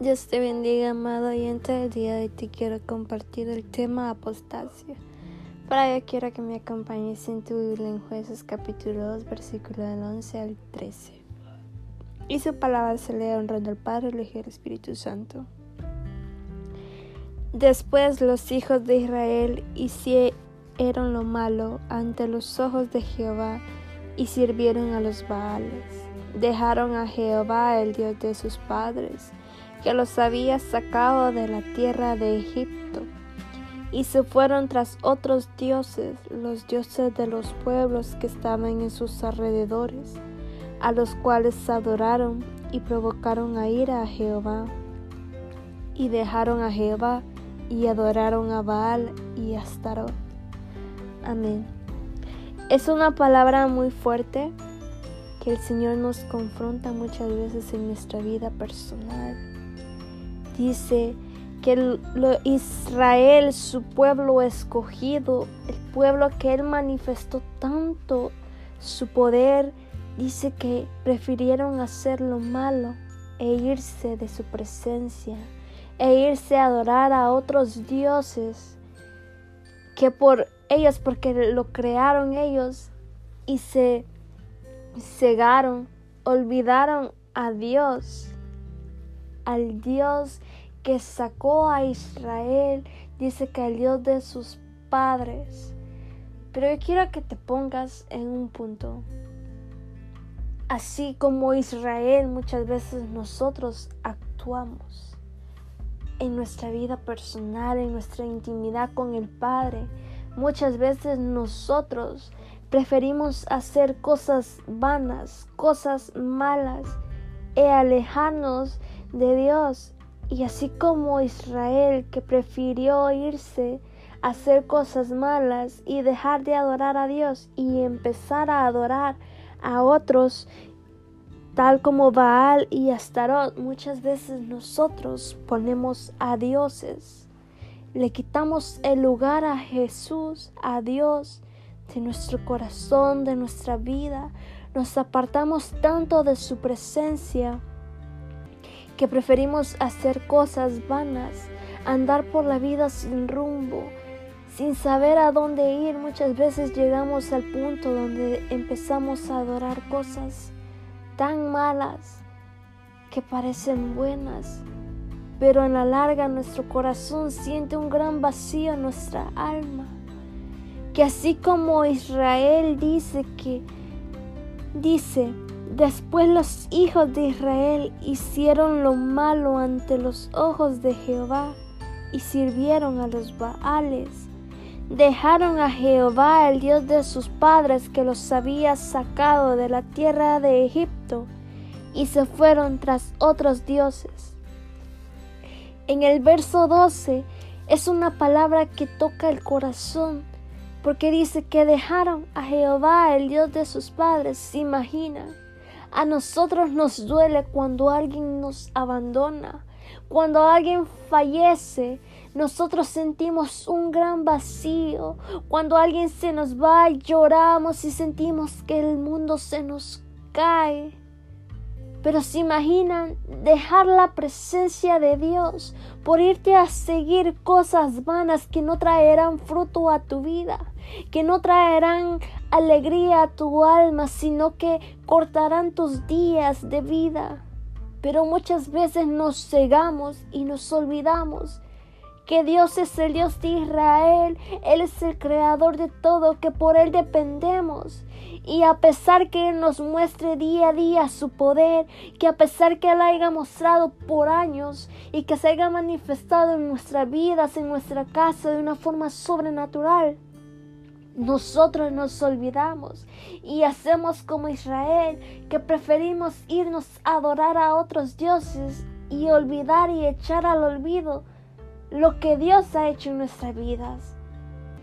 Dios te bendiga, amado oyente. El día de hoy te quiero compartir el tema apostasia. Para ello quiero que me acompañes en tu Biblia en Jueces capítulo 2, versículo del 11 al 13. Y su palabra se lee honrando al Padre, el Hijo y el Espíritu Santo. Después los hijos de Israel hicieron lo malo ante los ojos de Jehová y sirvieron a los Baales. Dejaron a Jehová, el Dios de sus padres, que los había sacado de la tierra de Egipto, y se fueron tras otros dioses, los dioses de los pueblos que estaban en sus alrededores, a los cuales adoraron y provocaron a ira a Jehová. Y dejaron a Jehová y adoraron a Baal y a Astarot. Amén. Es una palabra muy fuerte que el Señor nos confronta muchas veces en nuestra vida personal. Dice que Israel, su pueblo escogido, el pueblo que Él manifestó tanto su poder, dice que prefirieron hacer lo malo e irse de su presencia, e irse a adorar a otros dioses que por ellos, porque lo crearon ellos y se cegaron, olvidaron a Dios, al Dios que sacó a Israel, dice que al Dios de sus padres. Pero yo quiero que te pongas en un punto. Así como Israel, muchas veces nosotros actuamos en nuestra vida personal, en nuestra intimidad con el Padre. Muchas veces nosotros preferimos hacer cosas vanas, cosas malas, e alejarnos de Dios. Y así como Israel que prefirió irse a hacer cosas malas y dejar de adorar a Dios y empezar a adorar a otros tal como Baal y Astarot, muchas veces nosotros ponemos a dioses. Le quitamos el lugar a Jesús, a Dios, de nuestro corazón, de nuestra vida. Nos apartamos tanto de su presencia que preferimos hacer cosas vanas, andar por la vida sin rumbo, sin saber a dónde ir. Muchas veces llegamos al punto donde empezamos a adorar cosas tan malas que parecen buenas, pero en la larga nuestro corazón siente un gran vacío en nuestra alma. Que así como Israel dice que, dice, después los hijos de Israel hicieron lo malo ante los ojos de Jehová y sirvieron a los Baales dejaron a Jehová, el Dios de sus padres, que los había sacado de la tierra de Egipto, y se fueron tras otros dioses. En el verso 12 es una palabra que toca el corazón, porque dice que dejaron a Jehová, el Dios de sus padres, se imagina. A nosotros nos duele cuando alguien nos abandona, cuando alguien fallece, nosotros sentimos un gran vacío. Cuando alguien se nos va, lloramos y sentimos que el mundo se nos cae. Pero se imaginan dejar la presencia de Dios por irte a seguir cosas vanas que no traerán fruto a tu vida, que no traerán alegría a tu alma, sino que cortarán tus días de vida. Pero muchas veces nos cegamos y nos olvidamos que Dios es el Dios de Israel, Él es el creador de todo, que por Él dependemos. Y a pesar que Él nos muestre día a día su poder, que a pesar que Él haya mostrado por años y que se haya manifestado en nuestras vidas, en nuestra casa de una forma sobrenatural, nosotros nos olvidamos y hacemos como Israel, que preferimos irnos a adorar a otros dioses y olvidar y echar al olvido lo que Dios ha hecho en nuestras vidas.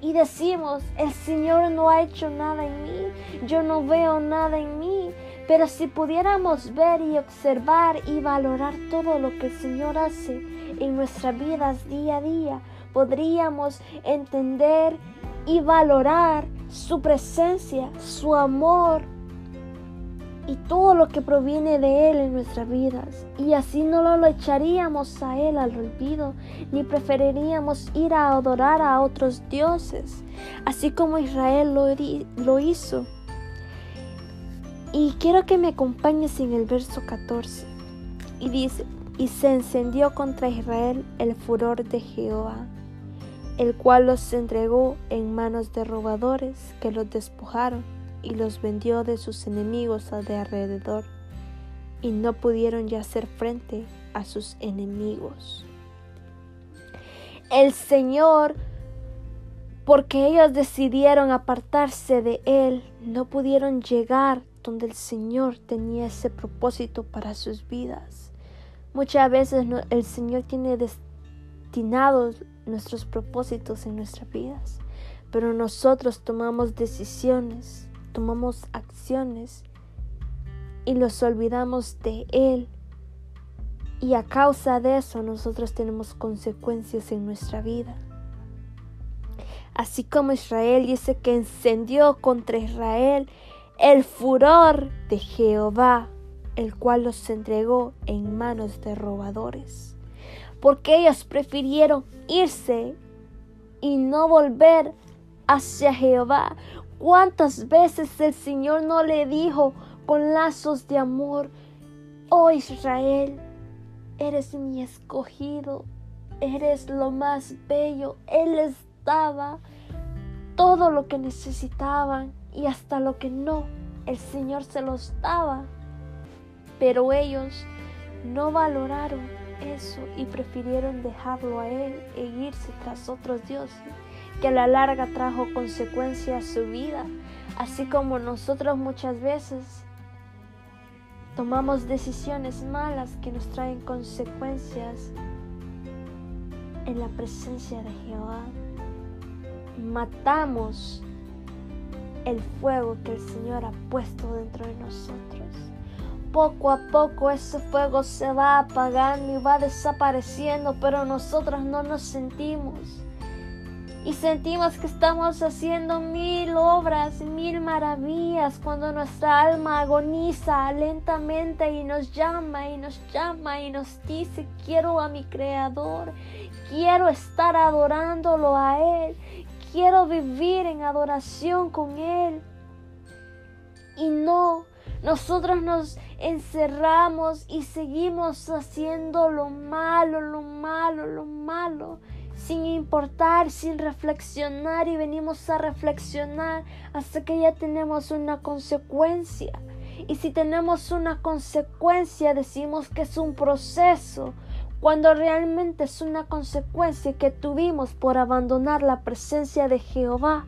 Y decimos, el Señor no ha hecho nada en mí, yo no veo nada en mí, pero si pudiéramos ver y observar y valorar todo lo que el Señor hace en nuestras vidas día a día, podríamos entender y valorar su presencia, su amor, y todo lo que proviene de Él en nuestras vidas. Y así no lo echaríamos a Él al olvido, ni preferiríamos ir a adorar a otros dioses, así como Israel lo, hizo. Y quiero que me acompañes en el verso 14. Y dice, y se encendió contra Israel el furor de Jehová, el cual los entregó en manos de robadores que los despojaron y los vendió de sus enemigos de alrededor, y no pudieron ya hacer frente a sus enemigos. El Señor, porque ellos decidieron apartarse de Él, no pudieron llegar donde el Señor tenía ese propósito para sus vidas. Muchas veces el Señor tiene destinados nuestros propósitos en nuestras vidas, pero nosotros tomamos decisiones tomamos acciones y los olvidamos de Él. Y a causa de eso nosotros tenemos consecuencias en nuestra vida. Así como Israel dice que encendió contra Israel el furor de Jehová, el cual los entregó en manos de robadores. Porque ellos prefirieron irse y no volver hacia Jehová. ¿Cuántas veces el Señor no le dijo con lazos de amor, oh Israel, eres mi escogido, eres lo más bello? Él les daba todo lo que necesitaban y hasta lo que no, el Señor se los daba. Pero ellos no valoraron eso y prefirieron dejarlo a Él e irse tras otros dioses que a la larga trajo consecuencias a su vida, así como nosotros muchas veces tomamos decisiones malas que nos traen consecuencias en la presencia de Jehová. Matamos el fuego que el Señor ha puesto dentro de nosotros. Poco a poco ese fuego se va apagando y va desapareciendo, pero nosotros no nos sentimos y sentimos que estamos haciendo mil obras, mil maravillas cuando nuestra alma agoniza lentamente y nos llama y nos llama y nos dice, quiero a mi Creador, quiero estar adorándolo a Él, quiero vivir en adoración con Él. Y no, nosotros nos encerramos y seguimos haciendo lo malo, lo malo, lo malo sin importar, sin reflexionar y venimos a reflexionar hasta que ya tenemos una consecuencia. Y si tenemos una consecuencia decimos que es un proceso, cuando realmente es una consecuencia que tuvimos por abandonar la presencia de Jehová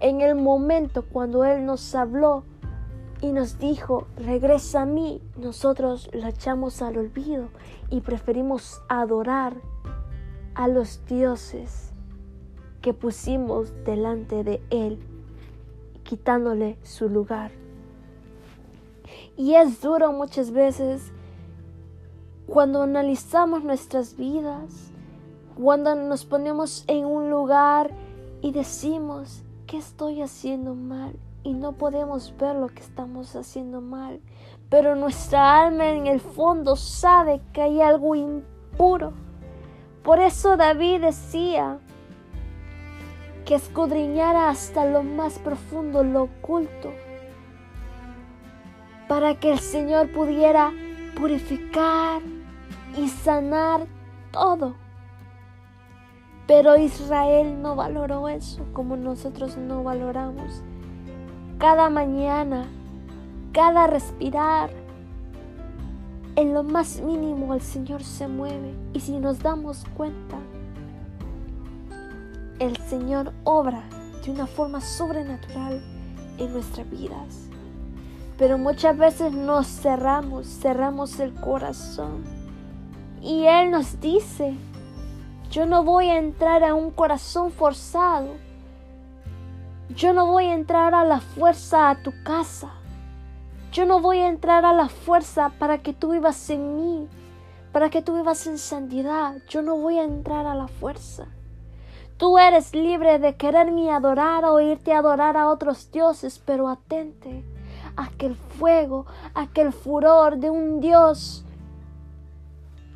en el momento cuando Él nos habló y nos dijo, regresa a mí, nosotros la echamos al olvido y preferimos adorar a los dioses que pusimos delante de Él, quitándole su lugar. Y es duro muchas veces cuando analizamos nuestras vidas, cuando nos ponemos en un lugar y decimos, ¿qué estoy haciendo mal? Y no podemos ver lo que estamos haciendo mal. Pero nuestra alma en el fondo sabe que hay algo impuro por eso David decía que escudriñara hasta lo más profundo, lo oculto, para que el Señor pudiera purificar y sanar todo. Pero Israel no valoró eso como nosotros no valoramos. Cada mañana, cada respirar, en lo más mínimo el Señor se mueve y si nos damos cuenta, el Señor obra de una forma sobrenatural en nuestras vidas. Pero muchas veces nos cerramos, cerramos el corazón. Y Él nos dice, yo no voy a entrar a un corazón forzado. Yo no voy a entrar a la fuerza a tu casa. Yo no voy a entrar a la fuerza para que tú vivas en mí, para que tú vivas en santidad. Yo no voy a entrar a la fuerza. Tú eres libre de quererme adorar o irte a adorar a otros dioses, pero atente. a que el fuego, a que el furor de un Dios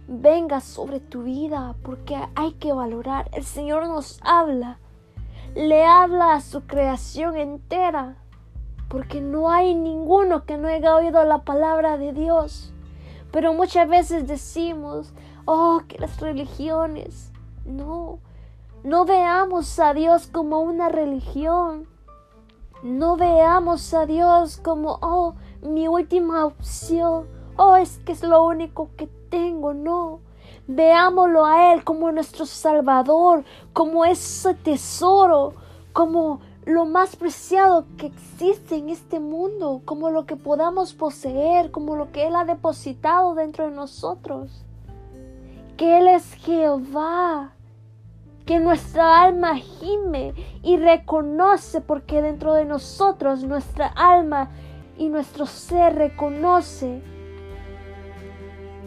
venga sobre tu vida, porque hay que valorar. El Señor nos habla, le habla a su creación entera, porque no hay ninguno que no haya oído la palabra de Dios. Pero muchas veces decimos, oh, que las religiones, no, no veamos a Dios como una religión. No veamos a Dios como, oh, mi última opción. Oh, es que es lo único que tengo. No. Veámoslo a Él como nuestro Salvador, como ese tesoro, como lo más preciado que existe en este mundo, como lo que podamos poseer, como lo que Él ha depositado dentro de nosotros. Que Él es Jehová que nuestra alma gime y reconoce porque dentro de nosotros nuestra alma y nuestro ser reconoce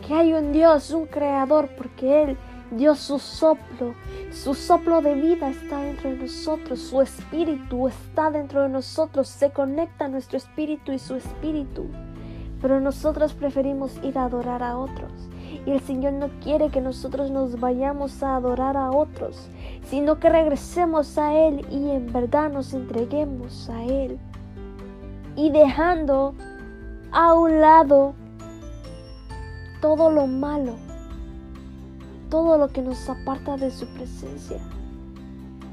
que hay un Dios, un creador, porque Él dio su soplo, su soplo de vida está dentro de nosotros, su espíritu está dentro de nosotros, se conecta nuestro espíritu y su espíritu, pero nosotros preferimos ir a adorar a otros. Y el Señor no quiere que nosotros nos vayamos a adorar a otros, sino que regresemos a Él y en verdad nos entreguemos a Él. Y dejando a un lado todo lo malo, todo lo que nos aparta de su presencia.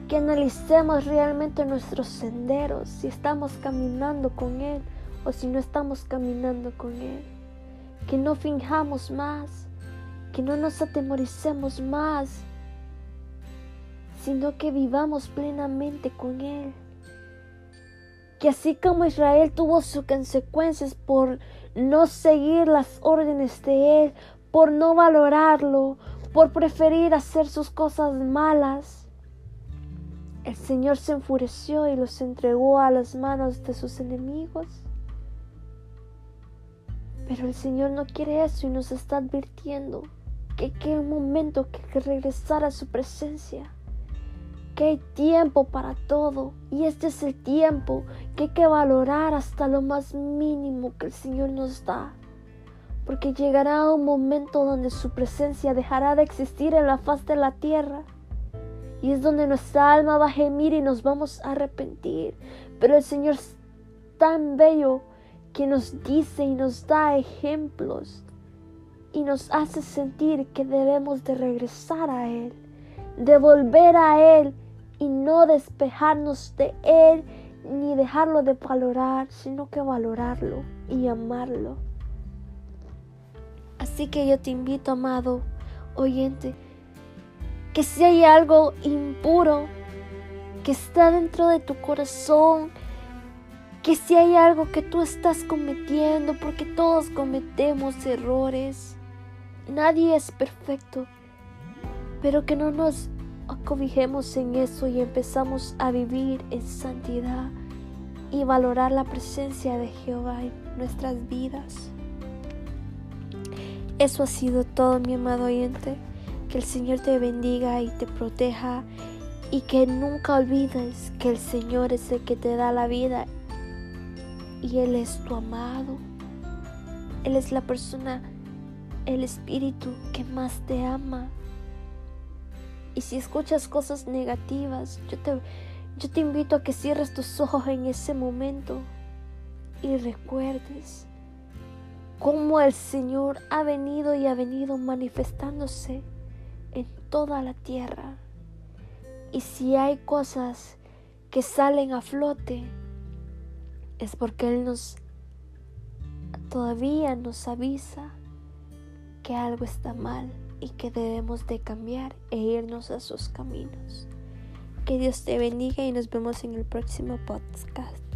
Que analicemos realmente nuestros senderos, si estamos caminando con Él o si no estamos caminando con Él. Que no finjamos más, que no nos atemoricemos más, sino que vivamos plenamente con Él. Que así como Israel tuvo sus consecuencias por no seguir las órdenes de Él, por no valorarlo, por preferir hacer sus cosas malas, el Señor se enfureció y los entregó a las manos de sus enemigos. Pero el Señor no quiere eso y nos está advirtiendo que hay un momento que hay que regresar a su presencia, que hay tiempo para todo y este es el tiempo que hay que valorar hasta lo más mínimo que el Señor nos da. Porque llegará un momento donde su presencia dejará de existir en la faz de la tierra. Y es donde nuestra alma va a gemir y nos vamos a arrepentir. Pero el Señor es tan bello que nos dice y nos da ejemplos y nos hace sentir que debemos de regresar a Él, de volver a Él y no despejarnos de Él ni dejarlo de valorar, sino que valorarlo y amarlo. Así que yo te invito, amado oyente, que si hay algo impuro que está dentro de tu corazón, que si hay algo que tú estás cometiendo, porque todos cometemos errores, Nadie es perfecto, pero que no nos acobijemos en eso y empezamos a vivir en santidad y valorar la presencia de Jehová en nuestras vidas. Eso ha sido todo, mi amado oyente. Que el Señor te bendiga y te proteja y que nunca olvides que el Señor es el que te da la vida y Él es tu amado. Él es la persona el espíritu que más te ama. Y si escuchas cosas negativas, yo te, yo te invito a que cierres tus ojos en ese momento y recuerdes cómo el Señor ha venido y ha venido manifestándose en toda la tierra. Y si hay cosas que salen a flote, es porque Él nos todavía nos avisa que algo está mal y que debemos de cambiar e irnos a sus caminos. Que Dios te bendiga y nos vemos en el próximo podcast.